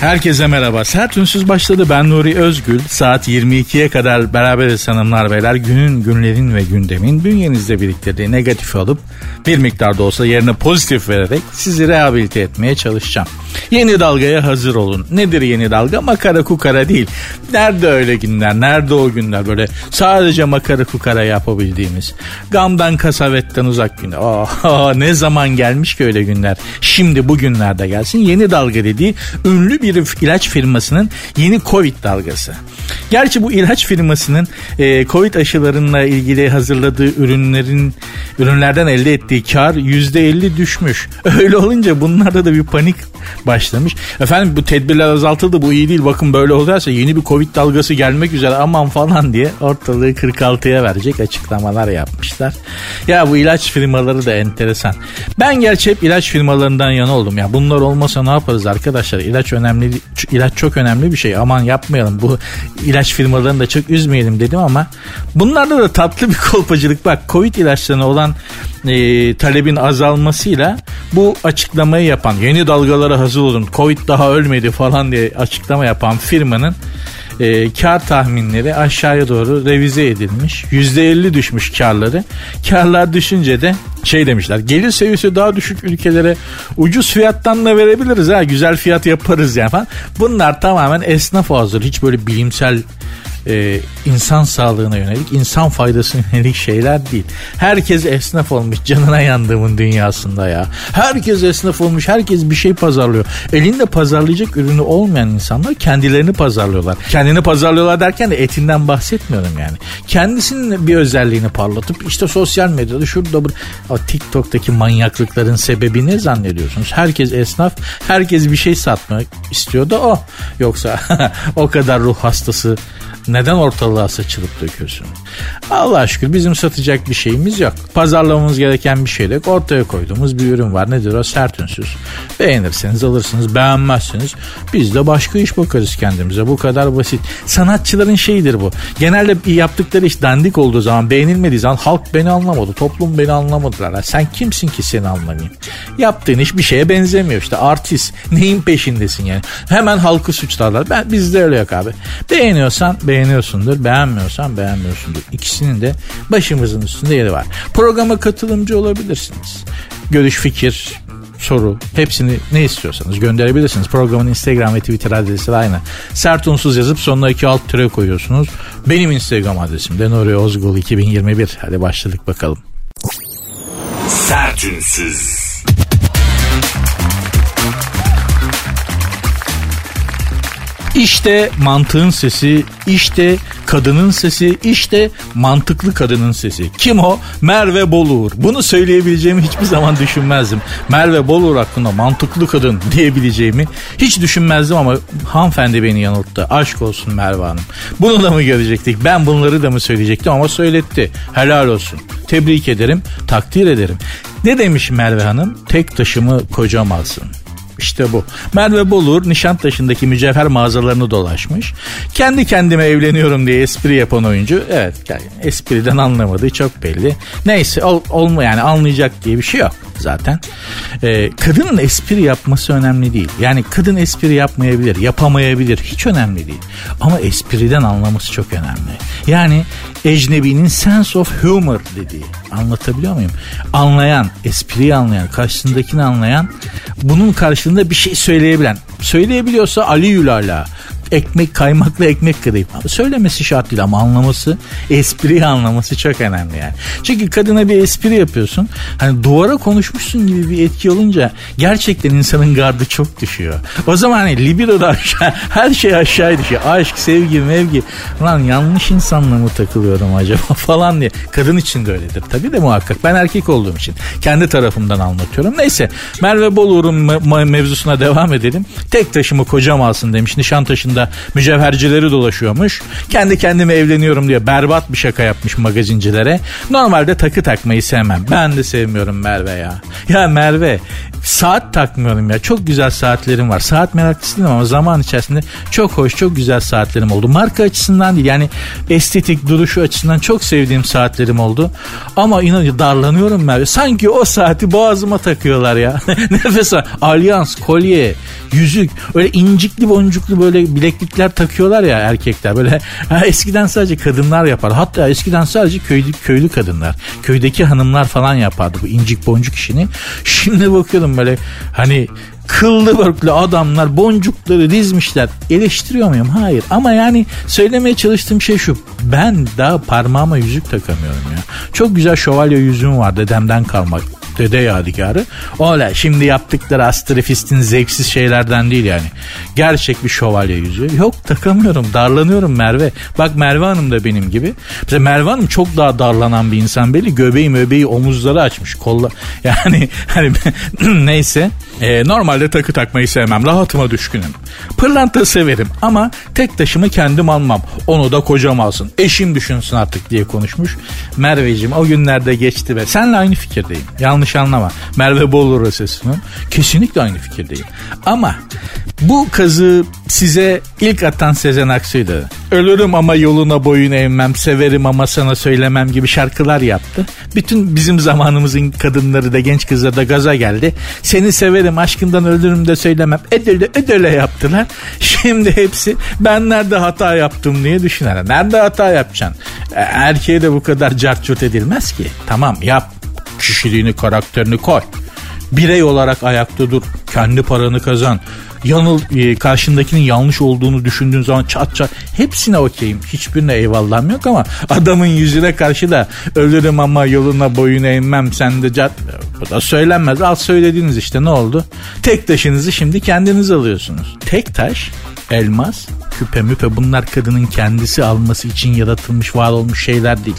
Herkese merhaba. Sert Ünsüz başladı. Ben Nuri Özgül. Saat 22'ye kadar beraberiz hanımlar beyler. Günün, günlerin ve gündemin bünyenizde biriktirdiği negatifi alıp bir miktar da olsa yerine pozitif vererek sizi rehabilite etmeye çalışacağım. Yeni dalgaya hazır olun. Nedir yeni dalga? Makara kukara değil. Nerede öyle günler? Nerede o günler? Böyle sadece makara kukara yapabildiğimiz. Gamdan kasavetten uzak günler. Oh, ne zaman gelmiş ki öyle günler? Şimdi bugünlerde gelsin. Yeni dalga dediği ünlü bir ilaç firmasının yeni Covid dalgası. Gerçi bu ilaç firmasının e, Covid aşılarıyla ilgili hazırladığı ürünlerin ürünlerden elde ettiği kar %50 düşmüş. Öyle olunca bunlarda da bir panik başlamış. Efendim bu tedbirler azaltıldı bu iyi değil bakın böyle olursa yeni bir Covid dalgası gelmek üzere aman falan diye ortalığı 46'ya verecek açıklamalar yapmışlar. Ya bu ilaç firmaları da enteresan. Ben gerçi hep ilaç firmalarından yana oldum. Ya bunlar olmasa ne yaparız arkadaşlar? İlaç önemli, ilaç çok önemli bir şey. Aman yapmayalım. Bu ilaç firmalarını da çok üzmeyelim dedim ama bunlarda da tatlı bir kolpacılık. Bak Covid ilaçlarına olan e, talebin azalmasıyla bu açıklamayı yapan yeni dalgalara hazır olun Covid daha ölmedi falan diye açıklama yapan firmanın e, kar tahminleri aşağıya doğru revize edilmiş. %50 düşmüş karları. Karlar düşünce de şey demişler. Gelir seviyesi daha düşük ülkelere ucuz fiyattan da verebiliriz ha. Güzel fiyat yaparız ya falan. Bunlar tamamen esnaf hazır. Hiç böyle bilimsel e, insan sağlığına yönelik, insan faydasına yönelik şeyler değil. Herkes esnaf olmuş canına yandığımın dünyasında ya. Herkes esnaf olmuş, herkes bir şey pazarlıyor. Elinde pazarlayacak ürünü olmayan insanlar kendilerini pazarlıyorlar. Kendini pazarlıyorlar derken de etinden bahsetmiyorum yani. Kendisinin bir özelliğini parlatıp işte sosyal medyada şurada bu TikTok'taki manyaklıkların sebebi ne zannediyorsunuz? Herkes esnaf, herkes bir şey satmak istiyor da o. Yoksa o kadar ruh hastası neden ortalığa saçılıp döküyorsun? Allah aşkına bizim satacak bir şeyimiz yok. Pazarlamamız gereken bir şey yok. Ortaya koyduğumuz bir ürün var. Nedir o? Sert ünsüz. Beğenirseniz alırsınız. Beğenmezseniz biz de başka iş bakarız kendimize. Bu kadar basit. Sanatçıların şeyidir bu. Genelde yaptıkları iş dandik olduğu zaman beğenilmediği zaman halk beni anlamadı. Toplum beni anlamadılar. Sen kimsin ki seni anlamayayım? Yaptığın iş bir şeye benzemiyor. İşte artist. Neyin peşindesin yani? Hemen halkı suçlarlar. Ben, bizde öyle yok abi. Beğeniyorsan beğen beğeniyorsundur. Beğenmiyorsan beğenmiyorsundur. İkisinin de başımızın üstünde yeri var. Programa katılımcı olabilirsiniz. Görüş, fikir, soru hepsini ne istiyorsanız gönderebilirsiniz. Programın Instagram ve Twitter adresi aynı. Sert unsuz yazıp sonuna iki alt türe koyuyorsunuz. Benim Instagram adresim de Nuri Ozgul 2021. Hadi başladık bakalım. Sertünsüz. İşte mantığın sesi, işte kadının sesi, işte mantıklı kadının sesi. Kim o? Merve Boluğur. Bunu söyleyebileceğimi hiçbir zaman düşünmezdim. Merve Boluğur hakkında mantıklı kadın diyebileceğimi hiç düşünmezdim ama hanımefendi beni yanılttı. Aşk olsun Merve Hanım. Bunu da mı görecektik? Ben bunları da mı söyleyecektim ama söyletti. Helal olsun. Tebrik ederim, takdir ederim. Ne demiş Merve Hanım? Tek taşımı kocam alsın. İşte bu. Merve Bolur Nişantaşı'ndaki mücevher mağazalarını dolaşmış. Kendi kendime evleniyorum diye espri yapan oyuncu. Evet yani espriden anlamadığı çok belli. Neyse ol, olma yani anlayacak diye bir şey yok zaten. Ee, kadının espri yapması önemli değil. Yani kadın espri yapmayabilir, yapamayabilir. Hiç önemli değil. Ama espriden anlaması çok önemli. Yani ecnebinin sense of humor dediği. Anlatabiliyor muyum? Anlayan, espriyi anlayan, karşısındakini anlayan, bunun karşılığında bir şey söyleyebilen. Söyleyebiliyorsa Ali Yülala ekmek kaymakla ekmek kırayım. Söylemesi şart değil ama anlaması, espriyi anlaması çok önemli yani. Çünkü kadına bir espri yapıyorsun. Hani duvara konuşmuşsun gibi bir etki olunca gerçekten insanın gardı çok düşüyor. O zaman hani libido da aşağı, her şey aşağı düşüyor. Aşk, sevgi, mevgi. Lan yanlış insanla mı takılıyorum acaba falan diye. Kadın için de öyledir. Tabii de muhakkak. Ben erkek olduğum için. Kendi tarafımdan anlatıyorum. Neyse Merve Bolur'un me- mevzusuna devam edelim. Tek taşımı kocam alsın demiş. Nişantaşı'nda etrafında mücevhercileri dolaşıyormuş. Kendi kendime evleniyorum diye berbat bir şaka yapmış magazincilere. Normalde takı takmayı sevmem. Ben de sevmiyorum Merve ya. Ya Merve saat takmıyorum ya. Çok güzel saatlerim var. Saat meraklısı değilim ama zaman içerisinde çok hoş, çok güzel saatlerim oldu. Marka açısından değil yani estetik duruşu açısından çok sevdiğim saatlerim oldu. Ama inan darlanıyorum Merve. Sanki o saati boğazıma takıyorlar ya. Nefes al. Alyans, kolye, yüzük. Öyle incikli boncuklu böyle bileklikler takıyorlar ya erkekler. Böyle eskiden sadece kadınlar yapar. Hatta eskiden sadece köylü, köylü kadınlar. Köydeki hanımlar falan yapardı bu incik boncuk işini. Şimdi bakıyorum böyle hani kıllı börklü adamlar boncukları dizmişler. Eleştiriyor muyum? Hayır. Ama yani söylemeye çalıştığım şey şu. Ben daha parmağıma yüzük takamıyorum ya. Çok güzel şövalye yüzüğüm var dedemden kalmak dede yadigarı. Öyle şimdi yaptıkları astrofistin zevksiz şeylerden değil yani. Gerçek bir şövalye yüzüğü. Yok takamıyorum darlanıyorum Merve. Bak Merve Hanım da benim gibi. Mesela Merve Hanım çok daha darlanan bir insan belli. Göbeği möbeği omuzları açmış. Kolla yani hani neyse. Ee, normalde takı takmayı sevmem. Rahatıma düşkünüm. Pırlanta severim ama tek taşımı kendim almam. Onu da kocam alsın. Eşim düşünsün artık diye konuşmuş. Merveciğim o günlerde geçti ve senle aynı fikirdeyim. Yanlış anlama. Merve Bolur sesinin. Kesinlikle aynı fikirdeyim. Ama bu kazı size ilk atan Sezen Aksu'ydu. Ölürüm ama yoluna boyun eğmem, severim ama sana söylemem gibi şarkılar yaptı. Bütün bizim zamanımızın kadınları da genç kızları da gaza geldi. Seni severim aşkından ölürüm de söylemem. Ödele ödele yaptılar. Şimdi hepsi ben nerede hata yaptım diye düşünürler. Nerede hata yapacaksın? E, erkeğe de bu kadar cartçurt edilmez ki. Tamam yap. Kişiliğini karakterini koy. Birey olarak ayakta dur. Kendi paranı kazan yanıl e, karşındakinin yanlış olduğunu düşündüğün zaman çat çat hepsine okeyim. Hiçbirine eyvallahım yok ama adamın yüzüne karşı da ölürüm ama yoluna boyun eğmem sen de cat bu da söylenmez. Al söylediğiniz işte ne oldu? Tek taşınızı şimdi kendiniz alıyorsunuz. Tek taş elmas, küpe müpe bunlar kadının kendisi alması için yaratılmış var olmuş şeyler değil.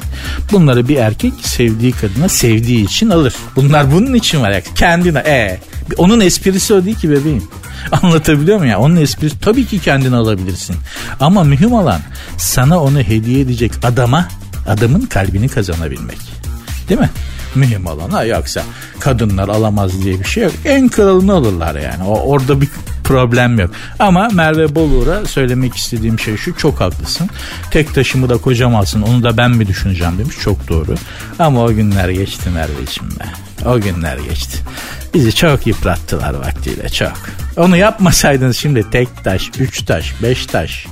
Bunları bir erkek sevdiği kadına sevdiği için alır. Bunlar bunun için var. Kendine e onun esprisi o değil ki bebeğim. Anlatabiliyor muyum ya? Onun esprisi tabii ki kendini alabilirsin. Ama mühim olan sana onu hediye edecek adama adamın kalbini kazanabilmek. Değil mi? Mühim olan ha yoksa kadınlar alamaz diye bir şey yok. En kralını alırlar yani. O, orada bir problem yok. Ama Merve Bolur'a söylemek istediğim şey şu çok haklısın. Tek taşımı da kocam alsın onu da ben mi düşüneceğim demiş çok doğru. Ama o günler geçti Merveciğim be. O günler geçti. Bizi çok yıprattılar vaktiyle çok. Onu yapmasaydınız şimdi tek taş, üç taş, beş taş.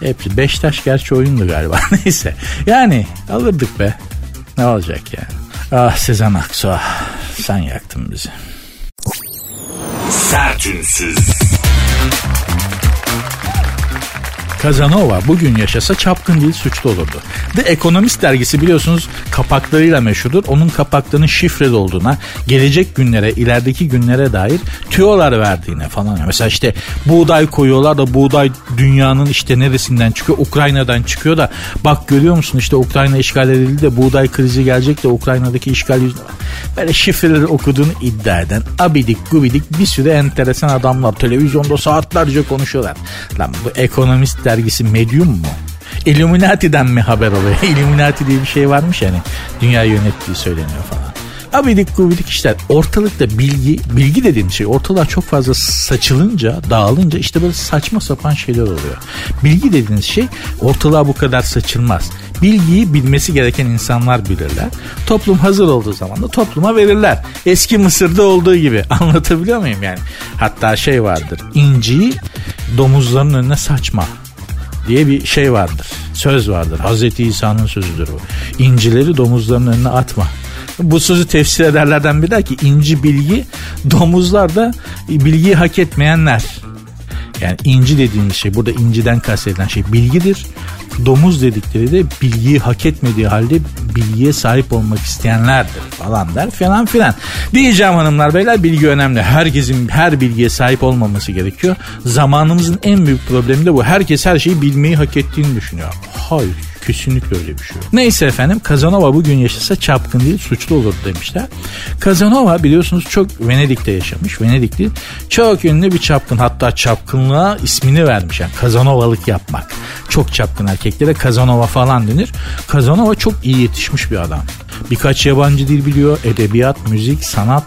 Hepsi beş taş gerçi oyundu galiba. Neyse. Yani alırdık be. Ne olacak yani. Ah Sezen Aksu ah. Sen yaktın bizi. Sertünsüz. Kazanova bugün yaşasa çapkın değil suçlu olurdu. The Economist dergisi biliyorsunuz kapaklarıyla meşhurdur. Onun kapaklarının şifreli olduğuna, gelecek günlere, ilerideki günlere dair tüyolar verdiğine falan. Mesela işte buğday koyuyorlar da buğday dünyanın işte neresinden çıkıyor? Ukrayna'dan çıkıyor da bak görüyor musun işte Ukrayna işgal edildi de buğday krizi gelecek de Ukrayna'daki işgal yüzünden. Böyle şifreleri okuduğunu iddia eden abidik gubidik bir sürü enteresan adamlar televizyonda saatlerce konuşuyorlar. Lan bu Economist dergisi Medium mu? Illuminati'den mi haber oluyor? Illuminati diye bir şey varmış yani. Dünya yönettiği söyleniyor falan. Abidik gubidik işler. Ortalıkta bilgi, bilgi dediğim şey ortalığa çok fazla saçılınca, dağılınca işte böyle saçma sapan şeyler oluyor. Bilgi dediğiniz şey ortalığa bu kadar saçılmaz. Bilgiyi bilmesi gereken insanlar bilirler. Toplum hazır olduğu zaman da topluma verirler. Eski Mısır'da olduğu gibi. Anlatabiliyor muyum yani? Hatta şey vardır. İnciyi domuzların önüne saçma diye bir şey vardır. Söz vardır. Hazreti İsa'nın sözüdür o. İncileri domuzların önüne atma. Bu sözü tefsir ederlerden biri der ki inci bilgi domuzlar da bilgiyi hak etmeyenler. Yani inci dediğimiz şey burada inciden kastedilen şey bilgidir. Domuz dedikleri de bilgiyi hak etmediği halde bilgiye sahip olmak isteyenlerdir falan der falan filan. Diyeceğim hanımlar beyler bilgi önemli. Herkesin her bilgiye sahip olmaması gerekiyor. Zamanımızın en büyük problemi de bu. Herkes her şeyi bilmeyi hak ettiğini düşünüyor. Hayır Kesinlikle öyle bir şey yok. Neyse efendim Kazanova bugün yaşasa çapkın değil suçlu olur demişler. Kazanova biliyorsunuz çok Venedik'te yaşamış. Venedikli çok ünlü bir çapkın. Hatta çapkınlığa ismini vermiş. Yani Kazanovalık yapmak. Çok çapkın erkeklere Kazanova falan denir. Kazanova çok iyi yetişmiş bir adam. Birkaç yabancı dil biliyor. Edebiyat, müzik, sanat,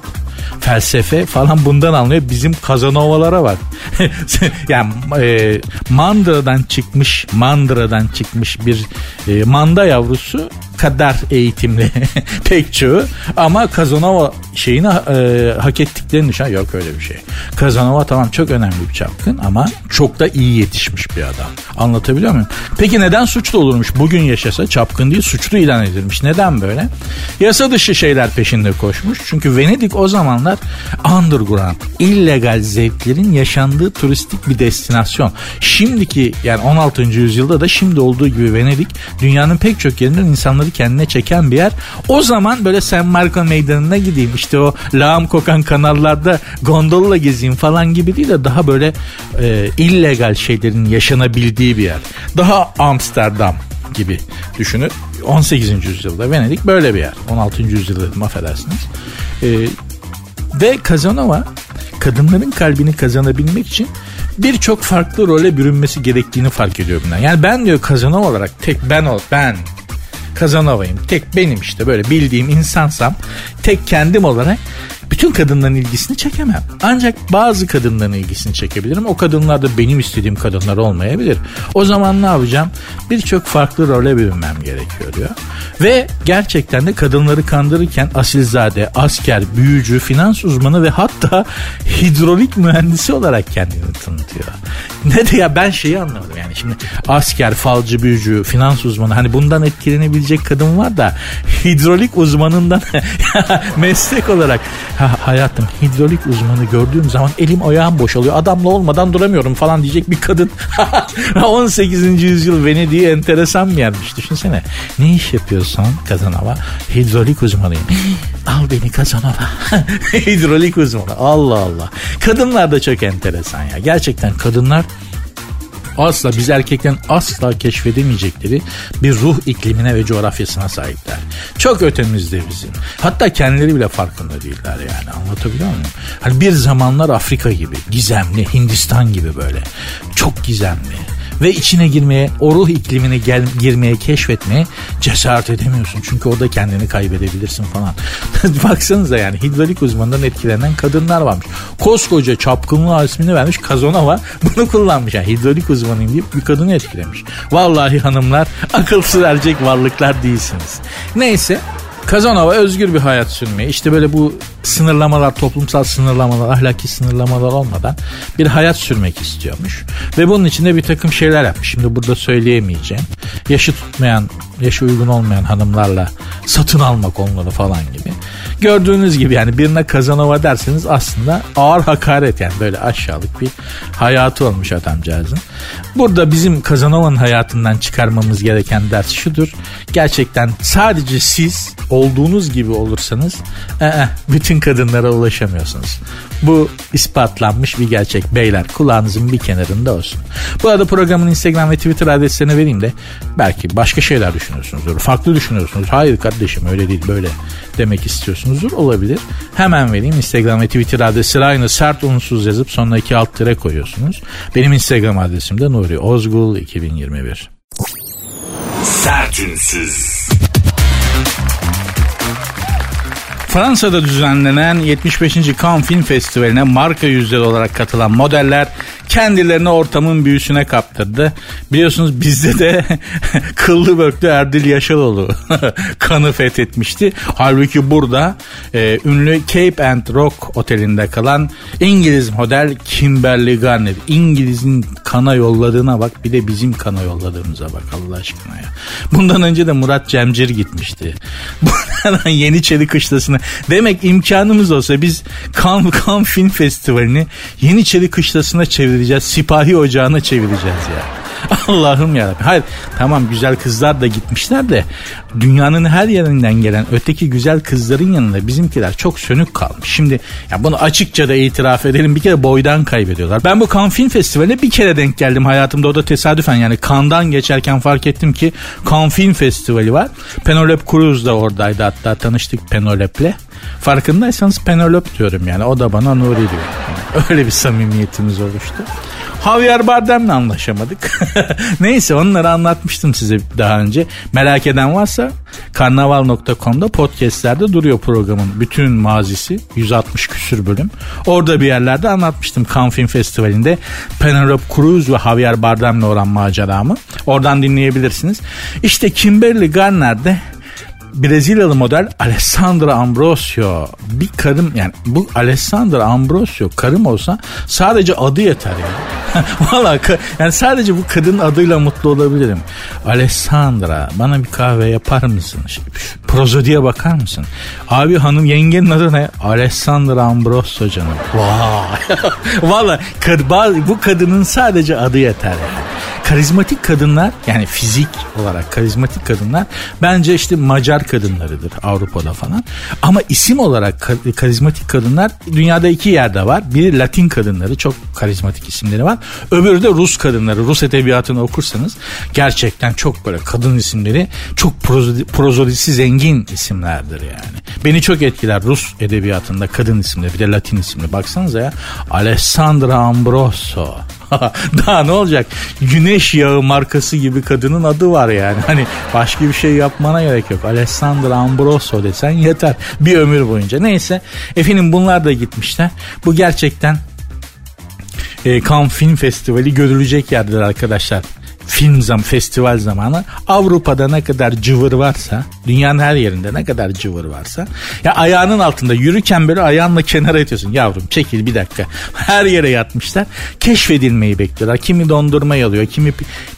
felsefe falan bundan anlıyor. Bizim Kazanovalara bak. yani e, Mandıra'dan çıkmış, Mandıra'dan çıkmış bir e, manda yavrusu kadar eğitimli pek çoğu ama Kazanova şeyini e, hak ettiklerini düşün. Yok öyle bir şey. Kazanova tamam çok önemli bir çapkın ama çok da iyi yetişmiş bir adam. Anlatabiliyor muyum? Peki neden suçlu olurmuş? Bugün yaşasa çapkın değil suçlu ilan edilmiş. Neden böyle? Yasa dışı şeyler peşinde koşmuş. Çünkü Venedik o zamanlar underground, illegal zevklerin yaşandığı turistik bir destinasyon. Şimdiki yani 16. yüzyılda da şimdi olduğu gibi Venedik dünyanın pek çok yerinden insanları kendine çeken bir yer. O zaman böyle San Marco meydanına gideyim işte o lağım kokan kanallarda gondolla gezeyim falan gibi değil de daha böyle e, illegal şeylerin yaşanabildiği bir yer. Daha Amsterdam gibi düşünün. 18. yüzyılda Venedik böyle bir yer. 16. yüzyılda dedim affedersiniz. Ee, ve Kazanova kadınların kalbini kazanabilmek için birçok farklı role bürünmesi gerektiğini fark ediyor bundan. Yani ben diyor Kazanova olarak tek ben ol ben Kazanova'yım. Tek benim işte böyle bildiğim insansam tek kendim olarak bütün kadınların ilgisini çekemem. Ancak bazı kadınların ilgisini çekebilirim. O kadınlar da benim istediğim kadınlar olmayabilir. O zaman ne yapacağım? Birçok farklı role bürünmem gerekiyor diyor. Ve gerçekten de kadınları kandırırken asilzade, asker, büyücü, finans uzmanı ve hatta hidrolik mühendisi olarak kendini tanıtıyor. Ne de ya ben şeyi anlamadım yani şimdi asker, falcı, büyücü, finans uzmanı hani bundan etkilenebilecek kadın var da hidrolik uzmanından meslek olarak ha, hayatım hidrolik uzmanı gördüğüm zaman elim ayağım boşalıyor. Adamla olmadan duramıyorum falan diyecek bir kadın. 18. yüzyıl Venedik'i enteresan bir yermiş. Düşünsene ne iş yapıyorsun Kazanova hidrolik uzmanıyım. Al beni Kazanova hidrolik uzmanı Allah Allah. Kadınlar da çok enteresan ya. Gerçekten kadınlar asla biz erkeklerin asla keşfedemeyecekleri bir ruh iklimine ve coğrafyasına sahipler. Çok ötemizde bizim. Hatta kendileri bile farkında değiller yani anlatabiliyor muyum? Hani bir zamanlar Afrika gibi gizemli Hindistan gibi böyle çok gizemli ve içine girmeye, o ruh iklimine gel, girmeye, keşfetmeye cesaret edemiyorsun. Çünkü orada kendini kaybedebilirsin falan. Baksanıza yani hidrolik uzmanından etkilenen kadınlar varmış. Koskoca çapkınlığa ismini vermiş Kazonova bunu kullanmış. Yani hidrolik uzmanıyım deyip bir kadını etkilemiş. Vallahi hanımlar akılsız ercek varlıklar değilsiniz. Neyse Kazanova özgür bir hayat sürmeyi işte böyle bu sınırlamalar toplumsal sınırlamalar ahlaki sınırlamalar olmadan bir hayat sürmek istiyormuş. Ve bunun için de bir takım şeyler yapmış. Şimdi burada söyleyemeyeceğim. Yaşı tutmayan yaşı uygun olmayan hanımlarla satın almak onları falan gibi. Gördüğünüz gibi yani birine Kazanova derseniz aslında ağır hakaret yani böyle aşağılık bir hayatı olmuş adamcağızın. Burada bizim Kazanova'nın hayatından çıkarmamız gereken ders şudur. Gerçekten sadece siz olduğunuz gibi olursanız ee, bütün kadınlara ulaşamıyorsunuz. Bu ispatlanmış bir gerçek. Beyler kulağınızın bir kenarında olsun. Bu arada programın Instagram ve Twitter adreslerini vereyim de belki başka şeyler düşünüyorsunuzdur. Farklı düşünüyorsunuz. Hayır kardeşim öyle değil böyle demek istiyorsunuzdur. Olabilir. Hemen vereyim. Instagram ve Twitter adresi aynı sert unsuz yazıp sonuna iki alt tire koyuyorsunuz. Benim Instagram adresim de Nuri Ozgul 2021. Sertünsüz. Fransa'da düzenlenen 75. Cannes Film Festivali'ne marka yüzleri olarak katılan modeller kendilerini ortamın büyüsüne kaptırdı. Biliyorsunuz bizde de kıllı böklü Erdil Yaşaroğlu kanı fethetmişti. Halbuki burada e, ünlü Cape and Rock otelinde kalan İngiliz model Kimberly Garner. İngiliz'in kana yolladığına bak bir de bizim kana yolladığımıza bak Allah aşkına ya. Bundan önce de Murat Cemcir gitmişti. Buradan Yeniçeri Kışlası'na. Demek imkanımız olsa biz Kan, kan Film Festivali'ni Yeniçeri Kışlası'na çevireceğiz. Sipahi ocağına çevireceğiz ya. Allah'ım ya. Hayır tamam güzel kızlar da gitmişler de dünyanın her yerinden gelen öteki güzel kızların yanında bizimkiler çok sönük kalmış. Şimdi ya bunu açıkça da itiraf edelim bir kere boydan kaybediyorlar. Ben bu Cannes Film Festivali'ne bir kere denk geldim hayatımda o da tesadüfen yani Cannes'dan geçerken fark ettim ki Cannes Film Festivali var. Penelope Cruz da oradaydı hatta tanıştık Penelope'le. Farkındaysanız Penelope diyorum yani o da bana Nuri diyor. Öyle bir samimiyetimiz oluştu. Javier Bardem'le anlaşamadık. Neyse onları anlatmıştım size daha önce. Merak eden varsa karnaval.com'da podcastlerde duruyor programın bütün mazisi 160 küsür bölüm. Orada bir yerlerde anlatmıştım Cannes Festivali'nde Penelope Cruz ve Javier Bardem'le olan maceramı. Oradan dinleyebilirsiniz. İşte Kimberly Garner de Brezilyalı model Alessandra Ambrosio bir karım yani bu Alessandra Ambrosio karım olsa sadece adı yeter yani. Valla yani sadece bu kadın adıyla mutlu olabilirim. Alessandra bana bir kahve yapar mısın? Prozodiye bakar mısın? Abi hanım yengenin adı ne? Alessandra Ambrosio canım. Vay. Valla bu kadının sadece adı yeter yani karizmatik kadınlar yani fizik olarak karizmatik kadınlar bence işte Macar kadınlarıdır Avrupa'da falan. Ama isim olarak karizmatik kadınlar dünyada iki yerde var. Biri Latin kadınları çok karizmatik isimleri var. Öbürü de Rus kadınları. Rus edebiyatını okursanız gerçekten çok böyle kadın isimleri çok prozodisi zengin isimlerdir yani. Beni çok etkiler Rus edebiyatında kadın isimleri bir de Latin isimli. Baksanıza ya Alessandra Ambroso Daha ne olacak? Güneş yağı markası gibi kadının adı var yani. Hani başka bir şey yapmana gerek yok. Alessandra Ambroso desen yeter. Bir ömür boyunca. Neyse. Efendim bunlar da gitmişler. Bu gerçekten e, Cannes Film Festivali görülecek yerdir arkadaşlar film zam festival zamanı Avrupa'da ne kadar cıvır varsa dünyanın her yerinde ne kadar cıvır varsa ya ayağının altında yürürken böyle ayağınla kenara itiyorsun yavrum çekil bir dakika. Her yere yatmışlar. Keşfedilmeyi bekliyorlar. Kimi dondurma alıyor kimi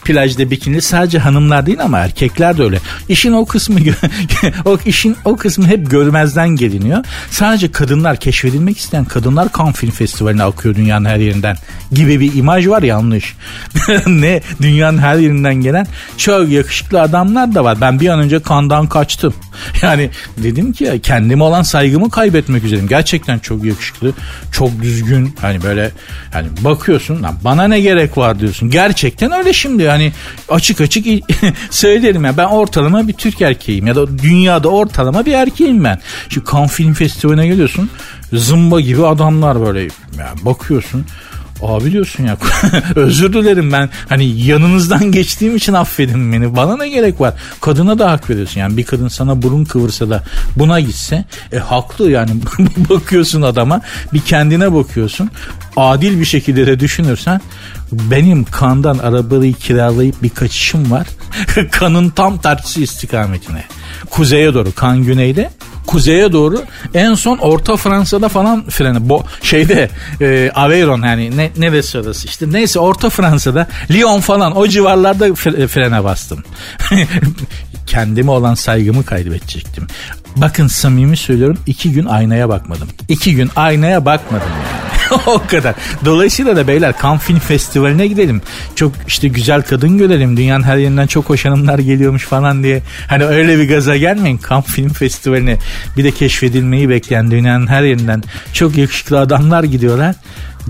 plajda bikini. Sadece hanımlar değil ama erkekler de öyle. İşin o kısmı o işin o kısmı hep görmezden geliniyor. Sadece kadınlar keşfedilmek isteyen kadınlar Cannes Film Festivali'ne akıyor dünyanın her yerinden gibi bir imaj var yanlış. Ne? Dünyanın her yerinden gelen çok yakışıklı adamlar da var. Ben bir an önce kandan kaçtım. Yani dedim ki ya kendime olan saygımı kaybetmek üzereyim. Gerçekten çok yakışıklı, çok düzgün. Hani böyle hani bakıyorsun lan bana ne gerek var diyorsun. Gerçekten öyle şimdi hani açık açık söylerim ya ben ortalama bir Türk erkeğim ya da dünyada ortalama bir erkeğim ben. Şu Cannes Film Festivali'ne geliyorsun zımba gibi adamlar böyle yani bakıyorsun Abi diyorsun ya özür dilerim ben hani yanınızdan geçtiğim için affedin beni. Bana ne gerek var? Kadına da hak veriyorsun. Yani bir kadın sana burun kıvırsa da buna gitse e haklı yani bakıyorsun adama bir kendine bakıyorsun. Adil bir şekilde de düşünürsen benim kandan arabayı kiralayıp bir kaçışım var. Kanın tam tersi istikametine. Kuzeye doğru kan güneyde kuzeye doğru en son Orta Fransa'da falan freni bo şeyde e, Aveyron yani ne neresi orası işte neyse Orta Fransa'da Lyon falan o civarlarda frene bastım. Kendime olan saygımı kaybedecektim. Bakın samimi söylüyorum iki gün aynaya bakmadım. İki gün aynaya bakmadım yani. o kadar. Dolayısıyla da beyler Cannes Film Festivali'ne gidelim. Çok işte güzel kadın görelim. Dünyanın her yerinden çok hoş hanımlar geliyormuş falan diye. Hani öyle bir gaza gelmeyin. Cannes Film Festivali'ne bir de keşfedilmeyi bekleyen dünyanın her yerinden çok yakışıklı adamlar gidiyorlar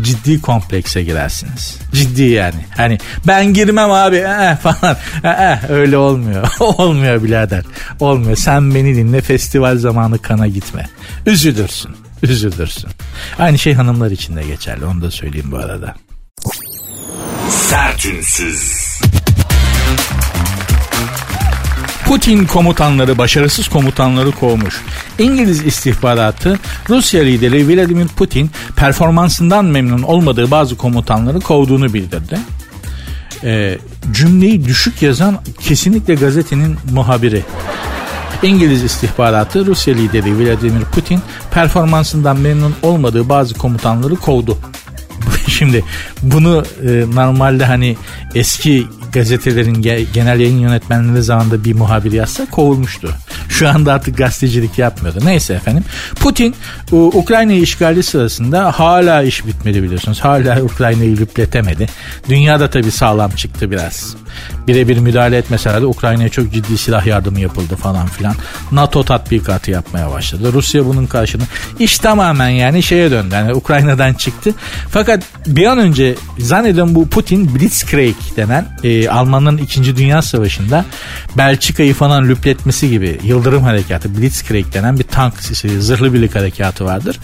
ciddi komplekse girersiniz. Ciddi yani. Hani ben girmem abi eh, falan. Eh, öyle olmuyor. olmuyor birader. Olmuyor. Sen beni dinle festival zamanı kana gitme. Üzülürsün üzülürsün. Aynı şey hanımlar için de geçerli onu da söyleyeyim bu arada. Sertünsüz. Putin komutanları başarısız komutanları kovmuş. İngiliz istihbaratı Rusya lideri Vladimir Putin performansından memnun olmadığı bazı komutanları kovduğunu bildirdi. E, cümleyi düşük yazan kesinlikle gazetenin muhabiri. İngiliz istihbaratı Rusya lideri Vladimir Putin performansından memnun olmadığı bazı komutanları kovdu. Şimdi bunu e, normalde hani eski gazetelerin genel yayın yönetmenleri zamanında bir muhabir yazsa kovulmuştu. Şu anda artık gazetecilik yapmıyordu. Neyse efendim. Putin Ukrayna'yı işgali sırasında hala iş bitmedi biliyorsunuz. Hala Ukrayna'yı lüpletemedi. Dünyada tabii sağlam çıktı biraz. Birebir müdahale etmeseler de Ukrayna'ya çok ciddi silah yardımı yapıldı falan filan. NATO tatbikatı yapmaya başladı. Rusya bunun karşılığında iş tamamen yani şeye döndü. Yani Ukrayna'dan çıktı. Fakat bir an önce zannediyorum bu Putin Blitzkrieg denen e, Almanların 2. Dünya Savaşı'nda Belçika'yı falan lüpletmesi gibi Yıldırım Harekatı Blitzkrieg denen bir tank zırhlı birlik harekatı vardır.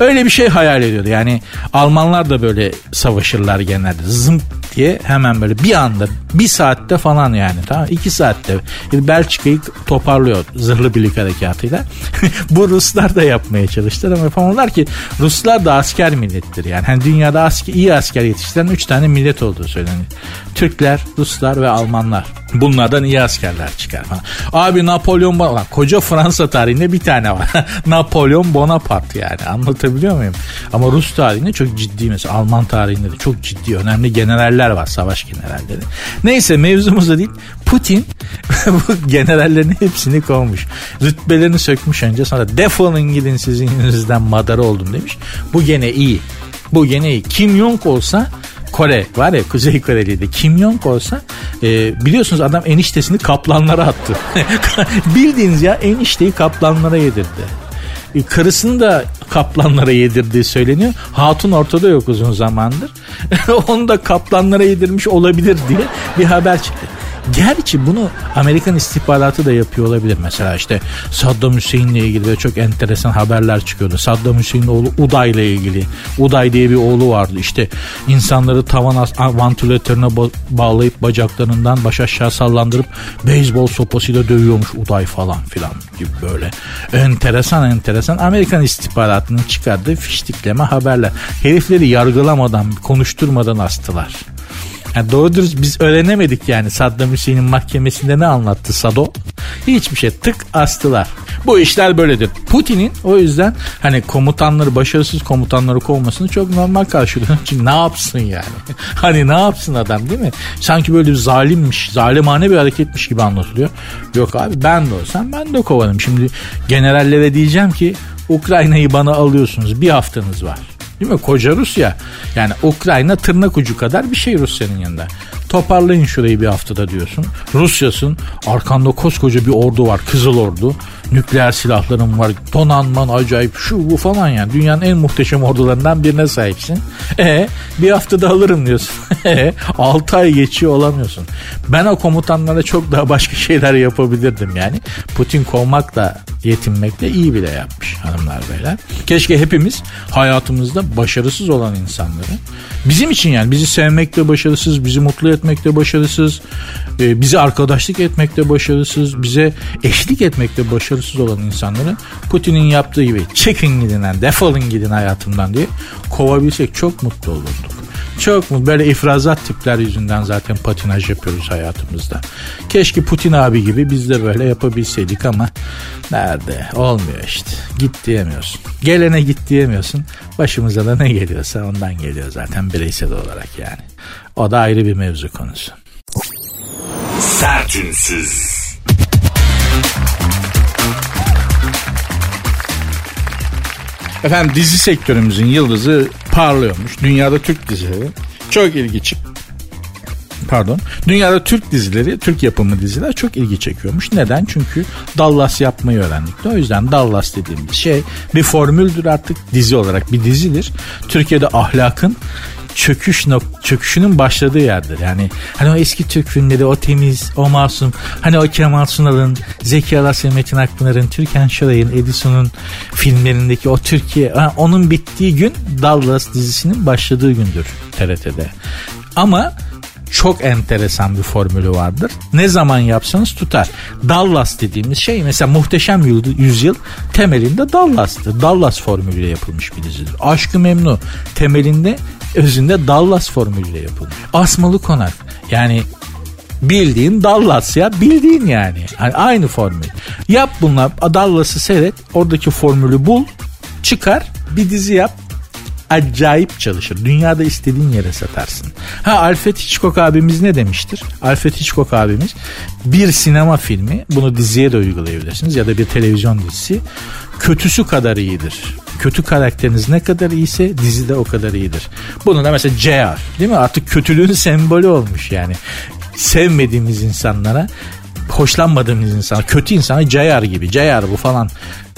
Öyle bir şey hayal ediyordu. Yani Almanlar da böyle savaşırlar genelde. Zımp diye hemen böyle bir anda bir saatte falan yani tamam iki saatte Belçika'yı toparlıyor zırhlı birlik harekatıyla. Bu Ruslar da yapmaya çalıştılar ama yapamadılar ki Ruslar da asker millettir yani. Hani dünyada asker, iyi asker yetiştiren üç tane millet olduğu söyleniyor. Türkler, Ruslar ve Almanlar. Bunlardan iyi askerler çıkar falan. Abi Napolyon Bonaparte. Koca Fransa tarihinde bir tane var. Napolyon Bonaparte yani. Anlatabiliyor muyum? Ama Rus tarihinde çok ciddi mesela Alman tarihinde de çok ciddi önemli generaller var. Savaş generalleri. Neyse mevzumuz da değil. Putin bu generallerin hepsini kovmuş. Rütbelerini sökmüş önce sonra defolun gidin sizin yüzünüzden madara oldum demiş. Bu gene iyi. Bu gene iyi. Kim Jong olsa Kore var ya Kuzey Koreliydi. Kim Jong olsa e, biliyorsunuz adam eniştesini kaplanlara attı. Bildiğiniz ya enişteyi kaplanlara yedirdi. E, karısını da kaplanlara yedirdiği söyleniyor. Hatun ortada yok uzun zamandır. Onu da kaplanlara yedirmiş olabilir diye bir haber çıktı. Gerçi bunu Amerikan istihbaratı da yapıyor olabilir. Mesela işte Saddam Hüseyin'le ilgili böyle çok enteresan haberler çıkıyordu. Saddam Hüseyin'in oğlu Uday ile ilgili. Uday diye bir oğlu vardı. İşte insanları tavan vantilatörüne bağlayıp bacaklarından baş aşağı sallandırıp beyzbol sopasıyla dövüyormuş Uday falan filan gibi böyle. Enteresan enteresan Amerikan istihbaratının çıkardığı fiştikleme haberler. Herifleri yargılamadan, konuşturmadan astılar. Yani doğru dürüst biz öğrenemedik yani Saddam Hüseyin'in mahkemesinde ne anlattı Sado? Hiçbir şey tık astılar. Bu işler böyledir. Putin'in o yüzden hani komutanları başarısız komutanları kovmasını çok normal karşılıyor. Çünkü ne yapsın yani? hani ne yapsın adam değil mi? Sanki böyle bir zalimmiş, zalimane bir hareketmiş gibi anlatılıyor. Yok abi ben de olsam ben de kovanım. Şimdi generallere diyeceğim ki Ukrayna'yı bana alıyorsunuz bir haftanız var. Değil mi? Koca Rusya. Yani Ukrayna tırnak ucu kadar bir şey Rusya'nın yanında. Toparlayın şurayı bir haftada diyorsun. Rusyasın. Arkanda koskoca bir ordu var. Kızıl Ordu. Nükleer silahların var. Donanman acayip şu bu falan yani. Dünyanın en muhteşem ordularından birine sahipsin. E bir haftada alırım diyorsun. E 6 ay geçiyor olamıyorsun. Ben o komutanlara çok daha başka şeyler yapabilirdim yani. Putin kovmakla yetinmekle iyi bile yapmış hanımlar beyler. Keşke hepimiz hayatımızda başarısız olan insanları bizim için yani bizi sevmekte başarısız, bizi mutlu etmekte başarısız, e, bize arkadaşlık etmekte başarısız, bize eşlik etmekte başarısız olan insanları Putin'in yaptığı gibi çekin gidin, defolun gidin hayatımdan diye kovabilsek çok mutlu olurduk. Çok mu? Böyle ifrazat tipler yüzünden zaten patinaj yapıyoruz hayatımızda. Keşke Putin abi gibi biz de böyle yapabilseydik ama nerede? Olmuyor işte. Git diyemiyorsun. Gelene git diyemiyorsun. Başımıza da ne geliyorsa ondan geliyor zaten bireysel olarak yani. O da ayrı bir mevzu konusu. Sertünsüz. Efendim dizi sektörümüzün yıldızı parlıyormuş. Dünyada Türk dizileri çok ilgi Pardon. Dünyada Türk dizileri, Türk yapımı diziler çok ilgi çekiyormuş. Neden? Çünkü Dallas yapmayı öğrendik. O yüzden Dallas dediğimiz şey bir formüldür artık dizi olarak bir dizidir. Türkiye'de ahlakın çöküş nok çöküşünün başladığı yerdir. Yani hani o eski Türk filmleri o temiz, o masum, hani o Kemal Sunal'ın, Zeki Alasya, Metin Akpınar'ın, Türkan Şoray'ın, Edison'un filmlerindeki o Türkiye, onun bittiği gün Dallas dizisinin başladığı gündür TRT'de. Ama çok enteresan bir formülü vardır. Ne zaman yapsanız tutar. Dallas dediğimiz şey mesela Muhteşem Yüzyıl temelinde Dallas'tır. Dallas formülüyle yapılmış bir dizidir. Aşkı Memnu temelinde özünde Dallas formülüyle yapılmış. Asmalı Konak yani bildiğin Dallas ya bildiğin yani. yani aynı formül. Yap bunlar Dallas'ı seyret oradaki formülü bul çıkar bir dizi yap acayip çalışır. Dünyada istediğin yere satarsın. Ha Alfred Hitchcock abimiz ne demiştir? Alfred Hitchcock abimiz bir sinema filmi bunu diziye de uygulayabilirsiniz ya da bir televizyon dizisi kötüsü kadar iyidir. Kötü karakteriniz ne kadar iyiyse dizi de o kadar iyidir. Bunu da mesela JR değil mi? Artık kötülüğün sembolü olmuş yani. Sevmediğimiz insanlara hoşlanmadığımız insan, kötü insana Cayar gibi. Cayar bu falan.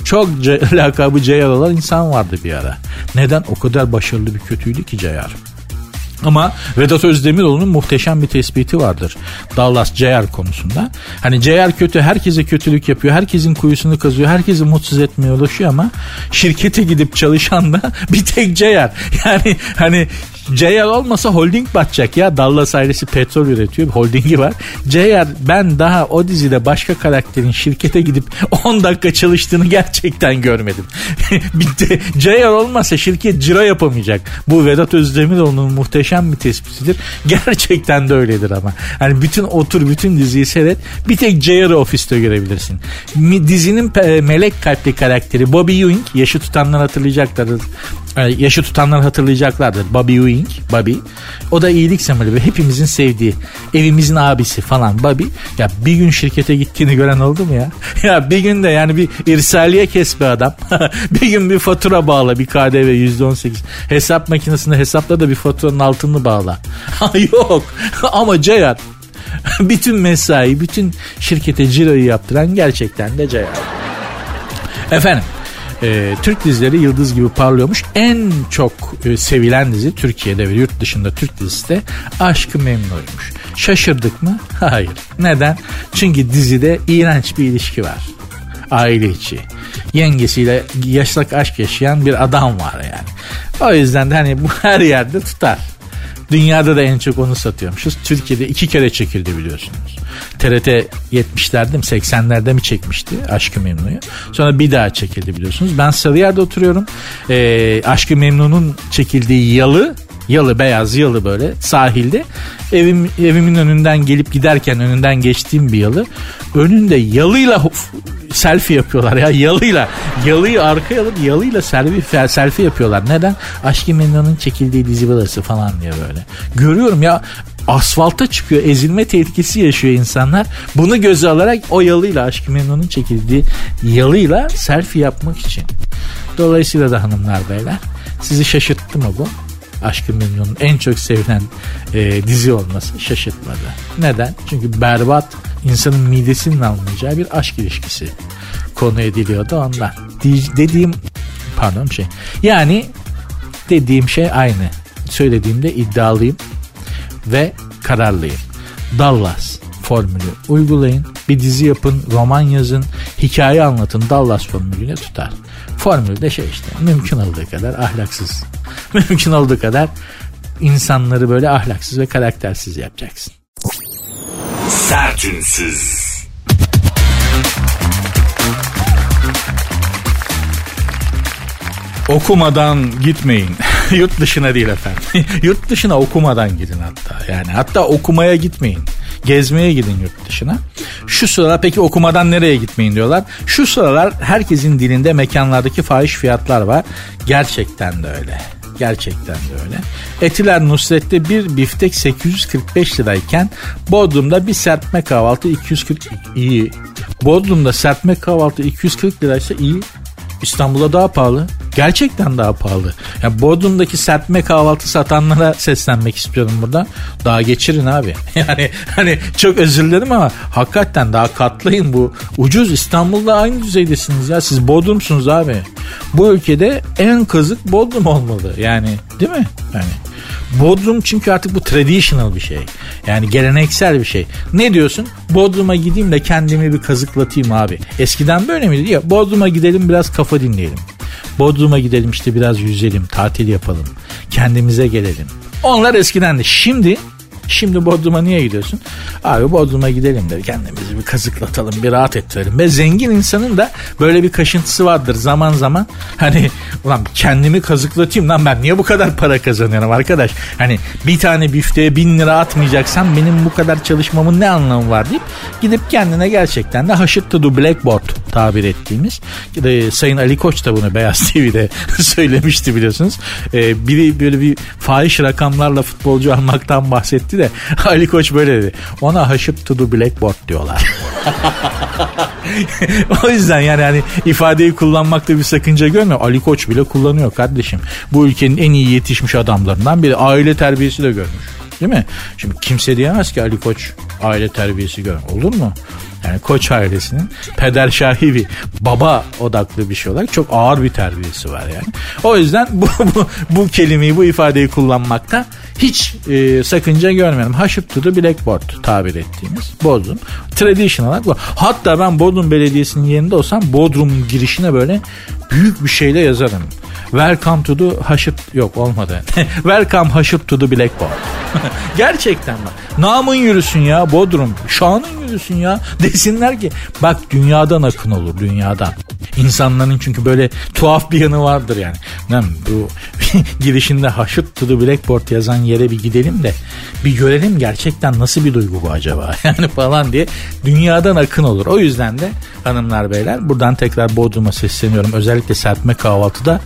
Çok lakabı Cayar olan insan vardı bir ara. Neden? O kadar başarılı bir kötüydü ki Cayar. Ama Vedat Özdemiroğlu'nun muhteşem bir tespiti vardır. Dallas Ceyar konusunda. Hani Ceyar kötü, herkese kötülük yapıyor, herkesin kuyusunu kazıyor, herkesi mutsuz etmeye ulaşıyor ama şirkete gidip çalışan da bir tek Ceyar. Yani hani Ceyar olmasa holding batacak ya. Dallas ailesi petrol üretiyor. Holdingi var. Ceyar ben daha o dizide başka karakterin şirkete gidip 10 dakika çalıştığını gerçekten görmedim. Bitti. Ceyar olmasa şirket ciro yapamayacak. Bu Vedat Özdemiroğlu'nun muhteşem bir tespitidir. Gerçekten de öyledir ama. Hani bütün otur bütün diziyi seyret. Bir tek Ceyar'ı ofiste görebilirsin. Dizinin pe- melek kalpli karakteri Bobby Ewing yaşı tutanlar hatırlayacaklardır. Ee, Yaşı tutanlar hatırlayacaklardır. Bobby Ewing, Bobby. O da iyilik sembolü ve hepimizin sevdiği evimizin abisi falan Bobby. Ya bir gün şirkete gittiğini gören oldu mu ya? Ya bir gün de yani bir irsaliye kes bir adam. bir gün bir fatura bağla bir KDV %18. Hesap makinesinde hesapla da bir faturanın altını bağla. Yok ama Ceyhan bütün mesai, bütün şirkete ciroyu yaptıran gerçekten de Ceyhan. Efendim e, Türk dizileri yıldız gibi parlıyormuş. En çok e, sevilen dizi Türkiye'de ve yurt dışında Türk dizisi de Aşkı Memnu'ymuş. Şaşırdık mı? Hayır. Neden? Çünkü dizide iğrenç bir ilişki var. Aile içi. Yengesiyle yaşlak aşk yaşayan bir adam var yani. O yüzden de hani bu her yerde tutar. Dünyada da en çok onu satıyormuşuz. Türkiye'de iki kere çekildi biliyorsunuz. TRT 70'lerde mi 80'lerde mi çekmişti Aşkı Memnu'yu. Sonra bir daha çekildi biliyorsunuz. Ben Sarıyer'de oturuyorum. Ee, Aşkı Memnu'nun çekildiği yalı Yalı beyaz yalı böyle sahilde. Evim evimin önünden gelip giderken önünden geçtiğim bir yalı. Önünde yalıyla selfie yapıyorlar ya yalıyla. Yalıyı arkaya alıp yalıyla selfie, selfie yapıyorlar. Neden? Aşkı Memnu'nun çekildiği dizi burası falan diye böyle. Görüyorum ya asfalta çıkıyor ezilme tehlikesi yaşıyor insanlar. Bunu göze alarak o yalıyla Aşkı Memnu'nun çekildiği yalıyla selfie yapmak için. Dolayısıyla da hanımlar beyler sizi şaşırttı mı bu Aşkı Memnun'un en çok sevilen e, dizi olması şaşırtmadı. Neden? Çünkü berbat insanın midesinin almayacağı bir aşk ilişkisi konu ediliyordu ondan. Di- dediğim pardon şey. Yani dediğim şey aynı. Söylediğimde iddialıyım ve kararlıyım. Dallas formülü uygulayın. Bir dizi yapın, roman yazın, hikaye anlatın. Dallas formülüyle tutar. Formül de şey işte mümkün olduğu kadar ahlaksız. mümkün olduğu kadar insanları böyle ahlaksız ve karaktersiz yapacaksın. Sertünsüz. Okumadan gitmeyin. Yurt dışına değil efendim. yurt dışına okumadan gidin hatta. Yani hatta okumaya gitmeyin. Gezmeye gidin yurt dışına. Şu sıralar peki okumadan nereye gitmeyin diyorlar. Şu sıralar herkesin dilinde mekanlardaki fahiş fiyatlar var. Gerçekten de öyle. Gerçekten de öyle. Etiler Nusret'te bir biftek 845 lirayken Bodrum'da bir serpme kahvaltı 240 iyi. Bodrum'da serpme kahvaltı 240 liraysa iyi. İstanbul'a daha pahalı. Gerçekten daha pahalı. Ya Bodrum'daki serpme kahvaltı satanlara seslenmek istiyorum burada. Daha geçirin abi. Yani hani çok özür dilerim ama hakikaten daha katlayın bu. Ucuz İstanbul'da aynı düzeydesiniz ya. Siz Bodrum'sunuz abi. Bu ülkede en kazık Bodrum olmalı. Yani değil mi? Yani Bodrum çünkü artık bu traditional bir şey. Yani geleneksel bir şey. Ne diyorsun? Bodrum'a gideyim de kendimi bir kazıklatayım abi. Eskiden böyle miydi? Ya Bodrum'a gidelim biraz kafa dinleyelim. Bodrum'a gidelim işte biraz yüzelim, tatil yapalım. Kendimize gelelim. Onlar eskidendi. Şimdi Şimdi Bodrum'a niye gidiyorsun? Abi Bodrum'a gidelim dedi. Kendimizi bir kazıklatalım, bir rahat ettirelim. Ve zengin insanın da böyle bir kaşıntısı vardır zaman zaman. Hani ulan kendimi kazıklatayım lan ben niye bu kadar para kazanıyorum arkadaş? Hani bir tane bifteye bin lira atmayacaksam benim bu kadar çalışmamın ne anlamı var deyip gidip kendine gerçekten de haşırt to blackboard tabir ettiğimiz. E, Sayın Ali Koç da bunu Beyaz TV'de söylemişti biliyorsunuz. E, biri böyle bir fahiş rakamlarla futbolcu almaktan bahsetti de Ali Koç böyle dedi. Ona haşırt to blackboard diyorlar. o yüzden yani hani ifadeyi kullanmakta bir sakınca görmüyor. Ali Koç bile kullanıyor kardeşim. Bu ülkenin en iyi yetişmiş adamlarından biri. Aile terbiyesi de görmüş. Değil mi? Şimdi kimse diyemez ki Ali Koç aile terbiyesi gör. Olur mu? Yani Koç ailesinin pederşahi bir baba odaklı bir şey olarak çok ağır bir terbiyesi var yani. O yüzden bu, bu, bu kelimeyi bu ifadeyi kullanmakta hiç e, sakınca görmüyorum. Haşıp to blackboard tabir ettiğimiz Bodrum. Traditional olarak bu. Hatta ben Bodrum Belediyesi'nin yerinde olsam Bodrum'un girişine böyle büyük bir şeyle yazarım. Welcome to the Haşıp yok olmadı. Welcome Haşıp to the Blackboard. Gerçekten bak. Namın yürüsün ya Bodrum. Şanın yürüsün ya. Desinler ki bak dünyadan akın olur dünyadan. İnsanların çünkü böyle tuhaf bir yanı vardır yani. Lan bu girişinde Haşıp to the Blackboard yazan yere bir gidelim de bir görelim gerçekten nasıl bir duygu bu acaba yani falan diye dünyadan akın olur. O yüzden de hanımlar beyler buradan tekrar Bodrum'a sesleniyorum. Özellikle serpme kahvaltıda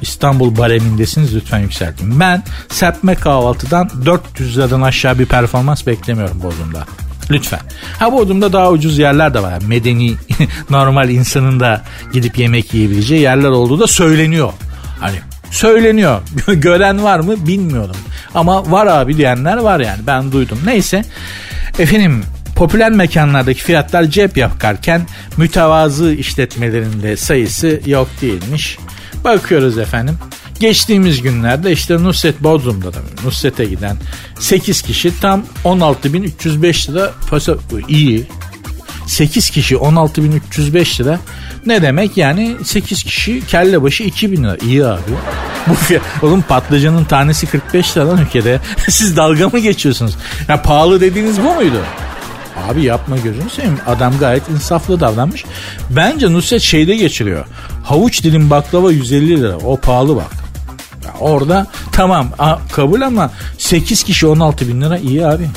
İstanbul baremindesiniz lütfen yükseltin. Ben serpme kahvaltıdan 400 liradan aşağı bir performans beklemiyorum Bodrum'da. Lütfen. Ha Bodrum'da daha ucuz yerler de var. Medeni, normal insanın da gidip yemek yiyebileceği yerler olduğu da söyleniyor. Hani söyleniyor. Gören var mı bilmiyorum. Ama var abi diyenler var yani ben duydum. Neyse efendim popüler mekanlardaki fiyatlar cep yakarken mütevazı işletmelerinde sayısı yok değilmiş. Bakıyoruz efendim. Geçtiğimiz günlerde işte Nusret Bodrum'da da Nusret'e giden 8 kişi tam 16.305 lira pasa iyi. 8 kişi 16.305 lira ne demek yani 8 kişi kelle başı 2000 lira iyi abi. Bu oğlum patlıcanın tanesi 45 lira lan ülkede. Siz dalga mı geçiyorsunuz? Ya pahalı dediğiniz bu muydu? Abi yapma gözünü seveyim. Adam gayet insaflı davranmış. Bence Nusret şeyde geçiriyor. Havuç dilim baklava 150 lira. O pahalı bak. Orada tamam kabul ama 8 kişi 16 bin lira iyi abi.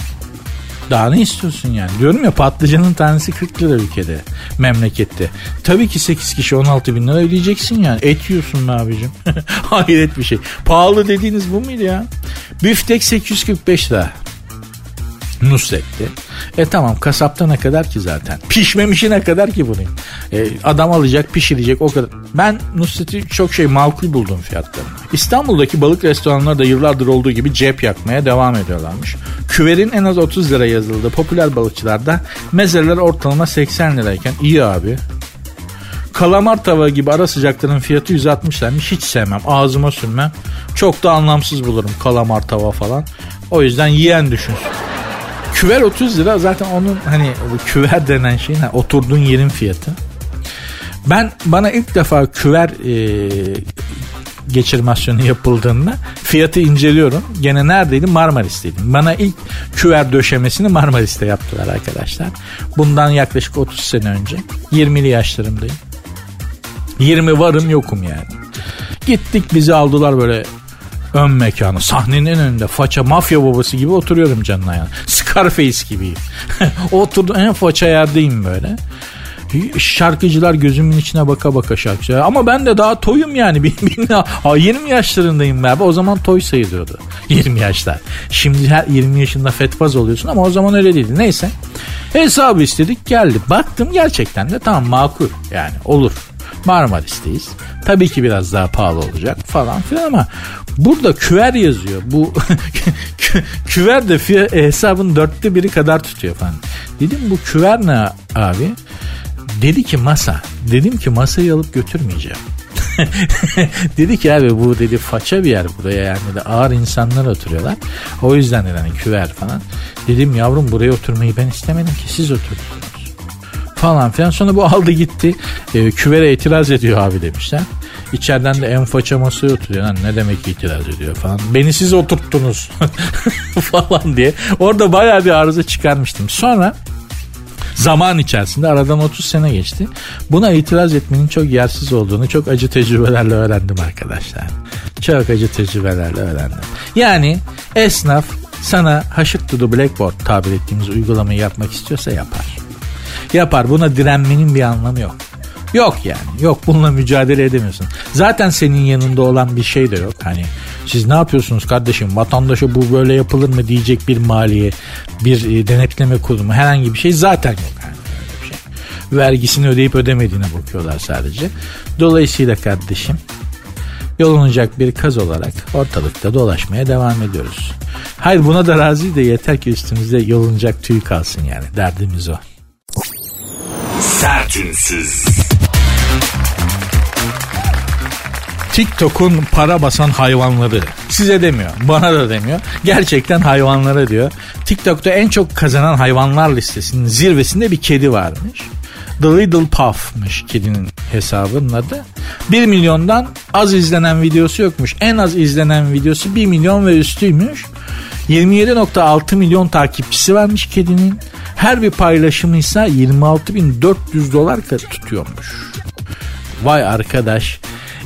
Daha ne istiyorsun yani? Diyorum ya patlıcanın tanesi 40 lira ülkede. Memlekette. Tabii ki 8 kişi 16 bin lira ödeyeceksin yani. Et yiyorsun be abicim. Hayret bir şey. Pahalı dediğiniz bu muydu ya? Büftek 845 lira. Nusret'ti. E tamam kasapta ne kadar ki zaten. Pişmemişi ne kadar ki bunun. E, adam alacak pişirecek o kadar. Ben Nusret'i çok şey makul buldum fiyatlarını. İstanbul'daki balık restoranları da yıllardır olduğu gibi cep yakmaya devam ediyorlarmış. Küverin en az 30 lira yazıldığı popüler balıkçılarda mezeler ortalama 80 lirayken iyi abi. Kalamar tava gibi ara sıcakların fiyatı 160 liraymış. Hiç sevmem. Ağzıma sürmem. Çok da anlamsız bulurum kalamar tava falan. O yüzden yiyen düşünsün. Küver 30 lira zaten onun hani küver denen şeyin oturduğun yerin fiyatı. Ben bana ilk defa küver e, geçirmasyonu yapıldığında fiyatı inceliyorum. Gene neredeydim? Marmaris'teydim. Bana ilk küver döşemesini Marmaris'te yaptılar arkadaşlar. Bundan yaklaşık 30 sene önce. 20'li yaşlarımdayım. 20 varım yokum yani. Gittik bizi aldılar böyle ön mekanı sahnenin en önünde faça mafya babası gibi oturuyorum canına yani. Scarface gibiyim. Oturdum en faça yerdeyim böyle. Şarkıcılar gözümün içine baka baka şarkıcılar. Ama ben de daha toyum yani. 20 yaşlarındayım ben. O zaman toy sayılıyordu. 20 yaşlar. Şimdi her 20 yaşında fetfaz oluyorsun ama o zaman öyle değildi. Neyse. Hesabı istedik geldi. Baktım gerçekten de tamam makul. Yani olur. Marmaris'teyiz. Tabii ki biraz daha pahalı olacak falan filan ama burada küver yazıyor. Bu küver de hesabın dörtte biri kadar tutuyor falan. Dedim bu küver ne abi? Dedi ki masa. Dedim ki masayı alıp götürmeyeceğim. dedi ki abi bu dedi faça bir yer buraya yani de ağır insanlar oturuyorlar. O yüzden dedi hani küver falan. Dedim yavrum buraya oturmayı ben istemedim ki siz oturdunuz. Falan filan. Sonra bu aldı gitti. E, küvere itiraz ediyor abi demişler. İçeriden de en faça masaya oturuyor. Lan ne demek itiraz ediyor falan. Beni siz oturttunuz falan diye. Orada bayağı bir arıza çıkarmıştım. Sonra zaman içerisinde aradan 30 sene geçti. Buna itiraz etmenin çok yersiz olduğunu çok acı tecrübelerle öğrendim arkadaşlar. Çok acı tecrübelerle öğrendim. Yani esnaf sana haşırt to the blackboard tabir ettiğimiz uygulamayı yapmak istiyorsa yapar. Yapar. Buna direnmenin bir anlamı yok. Yok yani. Yok bununla mücadele edemiyorsun. Zaten senin yanında olan bir şey de yok. Hani siz ne yapıyorsunuz kardeşim? Vatandaşa bu böyle yapılır mı diyecek bir maliye, bir e, denetleme kurumu herhangi bir şey zaten yok. Yani bir şey. Vergisini ödeyip ödemediğine bakıyorlar sadece. Dolayısıyla kardeşim yolunacak bir kaz olarak ortalıkta dolaşmaya devam ediyoruz. Hayır buna da razı da yeter ki üstümüzde yolunacak tüy kalsın yani derdimiz o. Sertünsüz. TikTok'un para basan hayvanları. Size demiyor, bana da demiyor. Gerçekten hayvanlara diyor. TikTok'ta en çok kazanan hayvanlar listesinin zirvesinde bir kedi varmış. The Little Puff'mış kedinin hesabının adı. 1 milyondan az izlenen videosu yokmuş. En az izlenen videosu 1 milyon ve üstüymüş. 27.6 milyon takipçisi varmış kedinin. Her bir paylaşımı ise 26.400 dolar tutuyormuş. Vay arkadaş.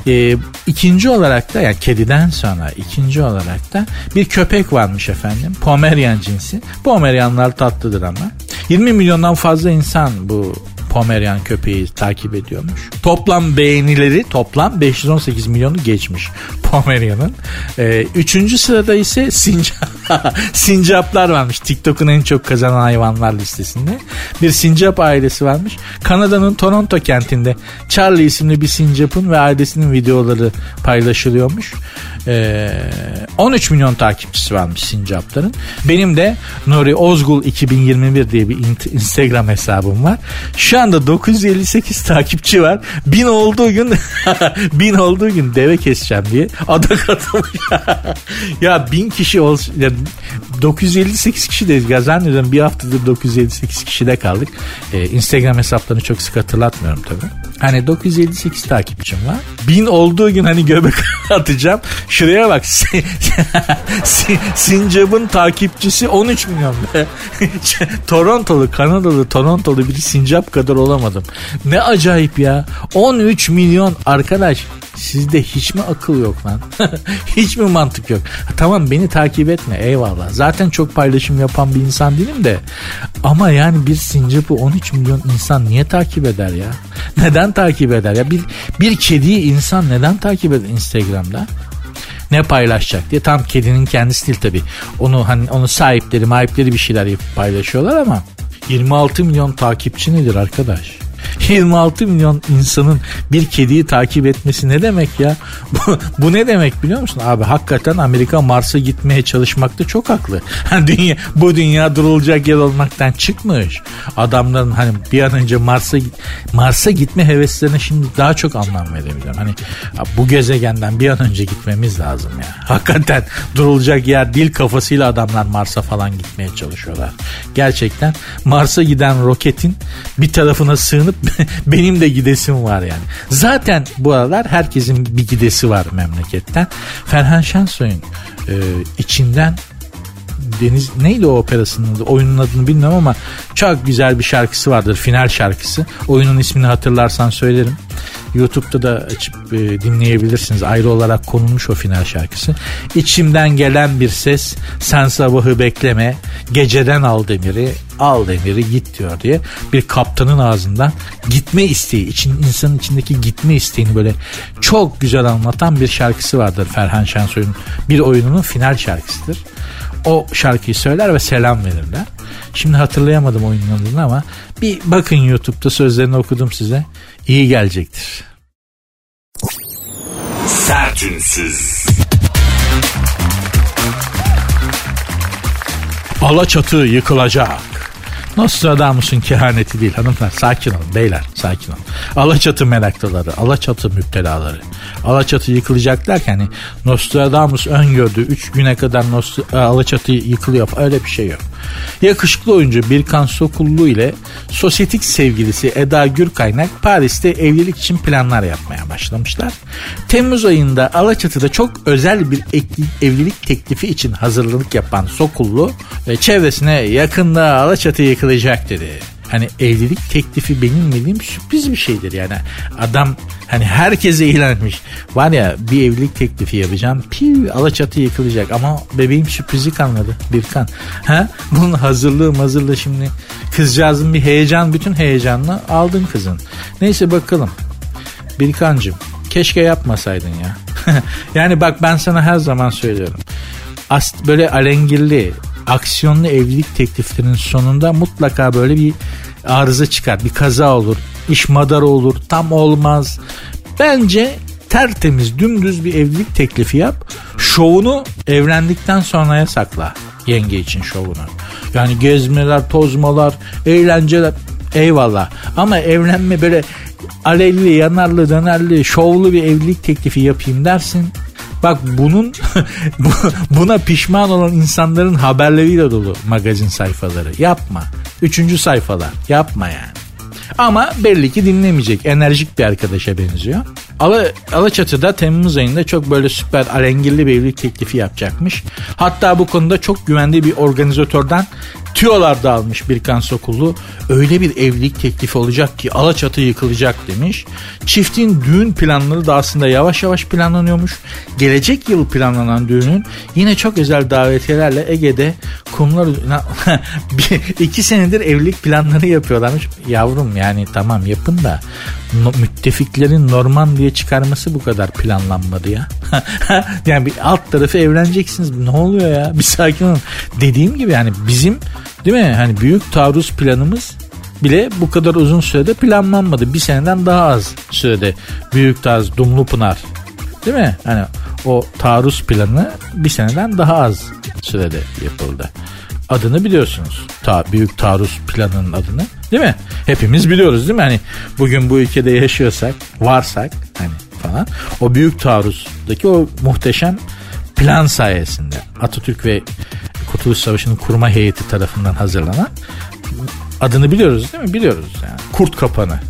Ee, ikinci olarak da yani kediden sonra ikinci olarak da bir köpek varmış efendim. Pomerian cinsi. Pomerianlar tatlıdır ama. 20 milyondan fazla insan bu Pomerian köpeği takip ediyormuş. Toplam beğenileri toplam 518 milyonu geçmiş Pomerian'ın. Ee, üçüncü sırada ise sincap, sincaplar varmış. TikTok'un en çok kazanan hayvanlar listesinde. Bir sincap ailesi varmış. Kanada'nın Toronto kentinde Charlie isimli bir sincapın ve ailesinin videoları paylaşılıyormuş. Ee, 13 milyon takipçisi varmış sincapların. Benim de Nuri Ozgul 2021 diye bir Instagram hesabım var. Şu anda 958 takipçi var. Bin olduğu gün bin olduğu gün deve keseceğim diye adak atılmış. ya bin kişi olsun. Ya 958 kişi de zannediyorum bir haftadır 958 kişide kaldık. Ee, Instagram hesaplarını çok sık hatırlatmıyorum tabii. Hani 958 takipçim var. Bin olduğu gün hani göbek atacağım. Şuraya bak. Sincap'ın takipçisi 13 milyon. Torontolu, Kanadalı, Torontolu bir Sincap kadar olamadım. Ne acayip ya. 13 milyon arkadaş. Sizde hiç mi akıl yok lan? hiç mi mantık yok? tamam beni takip etme eyvallah. Zaten çok paylaşım yapan bir insan değilim de. Ama yani bir sincapı 13 milyon insan niye takip eder ya? Neden takip eder ya? Bir, bir kediyi insan neden takip eder Instagram'da? Ne paylaşacak diye. Tam kedinin kendisi değil tabii. Onu hani onu sahipleri, mahipleri bir şeyler paylaşıyorlar ama 26 milyon takipçi nedir arkadaş? 26 milyon insanın bir kediyi takip etmesi ne demek ya? Bu, bu ne demek biliyor musun? Abi hakikaten Amerika Mars'a gitmeye çalışmakta çok haklı. Hani dünya, bu dünya durulacak yer olmaktan çıkmış. Adamların hani bir an önce Mars'a Mars'a gitme heveslerine şimdi daha çok anlam verebiliyorum. Hani bu gezegenden bir an önce gitmemiz lazım ya. Hakikaten durulacak yer değil kafasıyla adamlar Mars'a falan gitmeye çalışıyorlar. Gerçekten Mars'a giden roketin bir tarafına sığınıp benim de gidesim var yani. Zaten bu aralar herkesin bir gidesi var memleketten. Ferhan Şensoy'un e, içinden Deniz neydi o operasının adı? Oyunun adını bilmiyorum ama çok güzel bir şarkısı vardır. Final şarkısı. Oyunun ismini hatırlarsan söylerim. YouTube'da da açıp e, dinleyebilirsiniz. Ayrı olarak konulmuş o final şarkısı. İçimden gelen bir ses sen sabahı bekleme geceden al demiri al demiri git diyor diye bir kaptanın ağzından gitme isteği için insanın içindeki gitme isteğini böyle çok güzel anlatan bir şarkısı vardır Ferhan Şensoy'un bir oyununun final şarkısıdır o şarkıyı söyler ve selam verirler. Şimdi hatırlayamadım oyunun adını ama bir bakın YouTube'da sözlerini okudum size. İyi gelecektir. Sertünsüz. Alaçatı yıkılacak. Nostradamus'un kehaneti değil hanımlar. Sakin olun beyler sakin olun. Alaçatı meraklıları, Alaçatı müptelaları. Alaçatı yıkılacak derken hani Nostradamus öngördü 3 güne kadar Nostra- Alaçatı yıkılıyor öyle bir şey yok. Yakışıklı oyuncu Birkan Sokullu ile sosyetik sevgilisi Eda Gürkaynak Paris'te evlilik için planlar yapmaya başlamışlar. Temmuz ayında Alaçatı'da çok özel bir evlilik teklifi için hazırlık yapan Sokullu ve çevresine yakında Alaçatı yıkılacak dedi. Hani evlilik teklifi benim bildiğim sürpriz bir şeydir yani. Adam hani herkese ilan etmiş. Var ya bir evlilik teklifi yapacağım. Piv alaçatı yıkılacak ama bebeğim sürprizi kalmadı. Bir kan. Ha? Bunun hazırlığı hazırlığı şimdi kızcağızın bir heyecan bütün heyecanla aldın kızın. Neyse bakalım. Birkancım keşke yapmasaydın ya. yani bak ben sana her zaman söylüyorum. As böyle alengirli aksiyonlu evlilik tekliflerinin sonunda mutlaka böyle bir arıza çıkar. Bir kaza olur. iş madar olur. Tam olmaz. Bence tertemiz dümdüz bir evlilik teklifi yap. Şovunu evlendikten sonraya sakla. Yenge için şovunu. Yani gezmeler, tozmalar, eğlenceler eyvallah. Ama evlenme böyle alelli, yanarlı, dönerli, şovlu bir evlilik teklifi yapayım dersin. Bak bunun buna pişman olan insanların haberleriyle dolu magazin sayfaları. Yapma. Üçüncü sayfalar. Yapma yani. Ama belli ki dinlemeyecek. Enerjik bir arkadaşa benziyor. Ala, Alaçatı'da Temmuz ayında çok böyle süper alengirli bir evlilik teklifi yapacakmış. Hatta bu konuda çok güvendiği bir organizatörden tüyolar da almış Birkan Sokullu. Öyle bir evlilik teklifi olacak ki Alaçatı yıkılacak demiş. Çiftin düğün planları da aslında yavaş yavaş planlanıyormuş. Gelecek yıl planlanan düğünün yine çok özel davetiyelerle Ege'de kumlar iki senedir evlilik planları yapıyorlarmış. Yavrum yani tamam yapın da no, müttefiklerin Norman diye çıkarması bu kadar planlanmadı ya. yani bir alt tarafı evleneceksiniz. Ne oluyor ya? Bir sakin olun. Dediğim gibi yani bizim değil mi? Hani büyük taarruz planımız bile bu kadar uzun sürede planlanmadı. Bir seneden daha az sürede büyük taarruz Dumlu Pınar değil mi? Hani o taarruz planı bir seneden daha az sürede yapıldı. Adını biliyorsunuz. Ta, büyük taarruz planının adını. Değil mi? Hepimiz biliyoruz değil mi? Hani bugün bu ülkede yaşıyorsak, varsak hani falan. O büyük taarruzdaki o muhteşem plan sayesinde Atatürk ve Kurtuluş Savaşı'nın kurma heyeti tarafından hazırlanan adını biliyoruz değil mi? Biliyoruz yani. Kurt kapanı.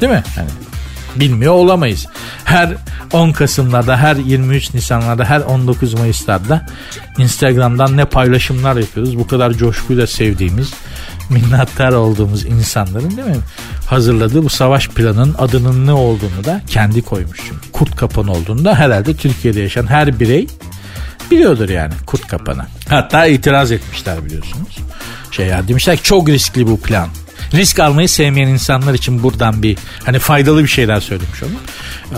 Değil mi? Yani bilmiyor olamayız. Her 10 Kasım'larda, her 23 Nisan'larda, her 19 Mayıs'larda Instagram'dan ne paylaşımlar yapıyoruz. Bu kadar coşkuyla sevdiğimiz, minnettar olduğumuz insanların değil mi? Hazırladığı bu savaş planının adının ne olduğunu da kendi koymuş. Çünkü. Kurt kapanı olduğunu da herhalde Türkiye'de yaşayan her birey biliyordur yani kurt kapanı. Hatta itiraz etmişler biliyorsunuz. Şey ya demişler ki çok riskli bu plan. Risk almayı sevmeyen insanlar için buradan bir hani faydalı bir şeyler söylemiş onu.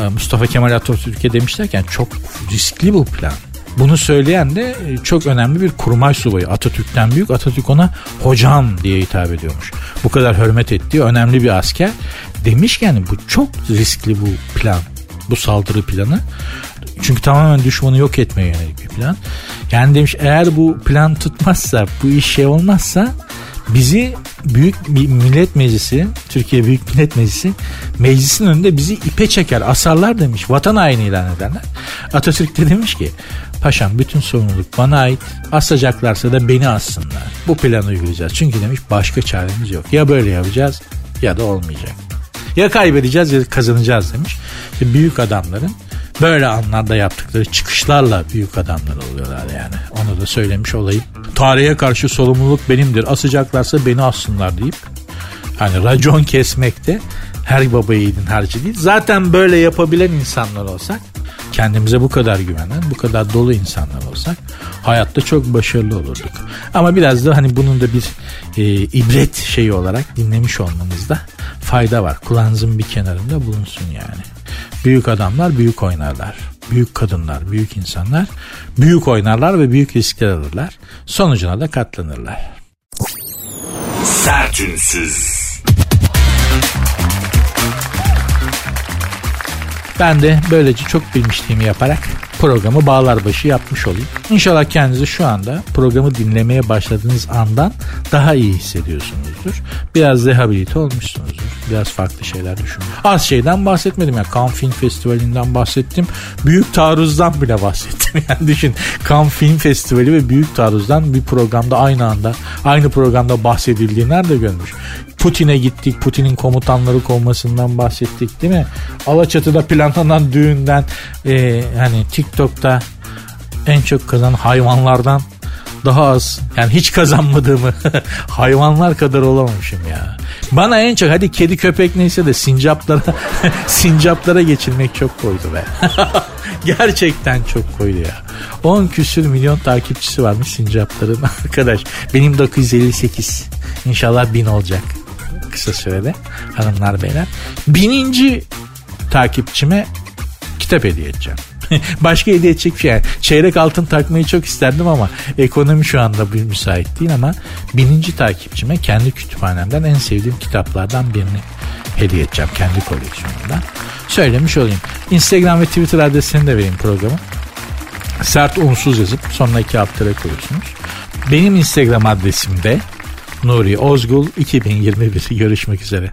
Ee, Mustafa Kemal Atatürk'e demişlerken çok riskli bu plan. Bunu söyleyen de e, çok önemli bir kurmay subayı. Atatürk'ten büyük. Atatürk ona hocam diye hitap ediyormuş. Bu kadar hürmet ettiği önemli bir asker. Demiş ki yani bu çok riskli bu plan. Bu saldırı planı. Çünkü tamamen düşmanı yok etmeye yönelik bir plan. Yani demiş eğer bu plan tutmazsa, bu iş şey olmazsa bizi büyük millet meclisi, Türkiye Büyük Millet Meclisi meclisin önünde bizi ipe çeker, asarlar demiş. Vatan haini ilan ederler. Atatürk de demiş ki paşam bütün sorumluluk bana ait. Asacaklarsa da beni assınlar. Bu planı uygulayacağız. Çünkü demiş başka çaremiz yok. Ya böyle yapacağız ya da olmayacak. Ya kaybedeceğiz ya kazanacağız demiş. İşte büyük adamların böyle anlarda yaptıkları çıkışlarla büyük adamlar oluyorlar yani. Onu da söylemiş olayım. Tarihe karşı sorumluluk benimdir. Asacaklarsa beni assınlar deyip hani racon kesmekte her baba yiğidin harcı değil. Zaten böyle yapabilen insanlar olsak kendimize bu kadar güvenen, bu kadar dolu insanlar olsak hayatta çok başarılı olurduk. Ama biraz da hani bunun da bir e, ibret şeyi olarak dinlemiş olmanızda fayda var. Kulağınızın bir kenarında bulunsun yani. Büyük adamlar büyük oynarlar. Büyük kadınlar, büyük insanlar büyük oynarlar ve büyük riskler alırlar. Sonucuna da katlanırlar. Sertünsüz. Ben de böylece çok bilmişliğimi yaparak programı bağlar başı yapmış olayım. İnşallah kendinizi şu anda programı dinlemeye başladığınız andan daha iyi hissediyorsunuzdur. Biraz rehabilite olmuşsunuzdur. Biraz farklı şeyler düşünün. Az şeyden bahsetmedim ya. Cannes Film Festivali'nden bahsettim. Büyük taarruzdan bile bahsettim. Yani düşün Cannes Film Festivali ve Büyük Taarruz'dan bir programda aynı anda aynı programda bahsedildiği nerede görmüş? Putin'e gittik. Putin'in komutanları kovmasından bahsettik değil mi? Alaçatı'da planlanan düğünden e, hani TikTok'ta en çok kazanan hayvanlardan daha az yani hiç kazanmadığımı hayvanlar kadar olamamışım ya. Bana en çok hadi kedi köpek neyse de sincaplara sincaplara geçilmek çok koydu be. Gerçekten çok koydu ya. 10 küsür milyon takipçisi varmış sincapların arkadaş. Benim 958. İnşallah 1000 olacak kısa sürede hanımlar beyler. Bininci takipçime kitap hediye edeceğim. Başka hediye edecek bir şey. Yani çeyrek altın takmayı çok isterdim ama ekonomi şu anda bir müsait değil ama bininci takipçime kendi kütüphanemden en sevdiğim kitaplardan birini hediye edeceğim kendi koleksiyonumdan. Söylemiş olayım. Instagram ve Twitter adresini de vereyim programı. Sert unsuz yazıp sonuna iki alt koyuyorsunuz. Benim Instagram adresim de Nuri Ozgul 2021 görüşmek üzere.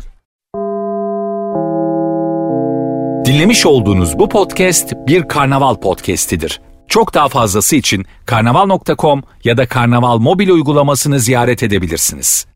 Dinlemiş olduğunuz bu podcast bir karnaval podcastidir. Çok daha fazlası için karnaval.com ya da karnaval mobil uygulamasını ziyaret edebilirsiniz.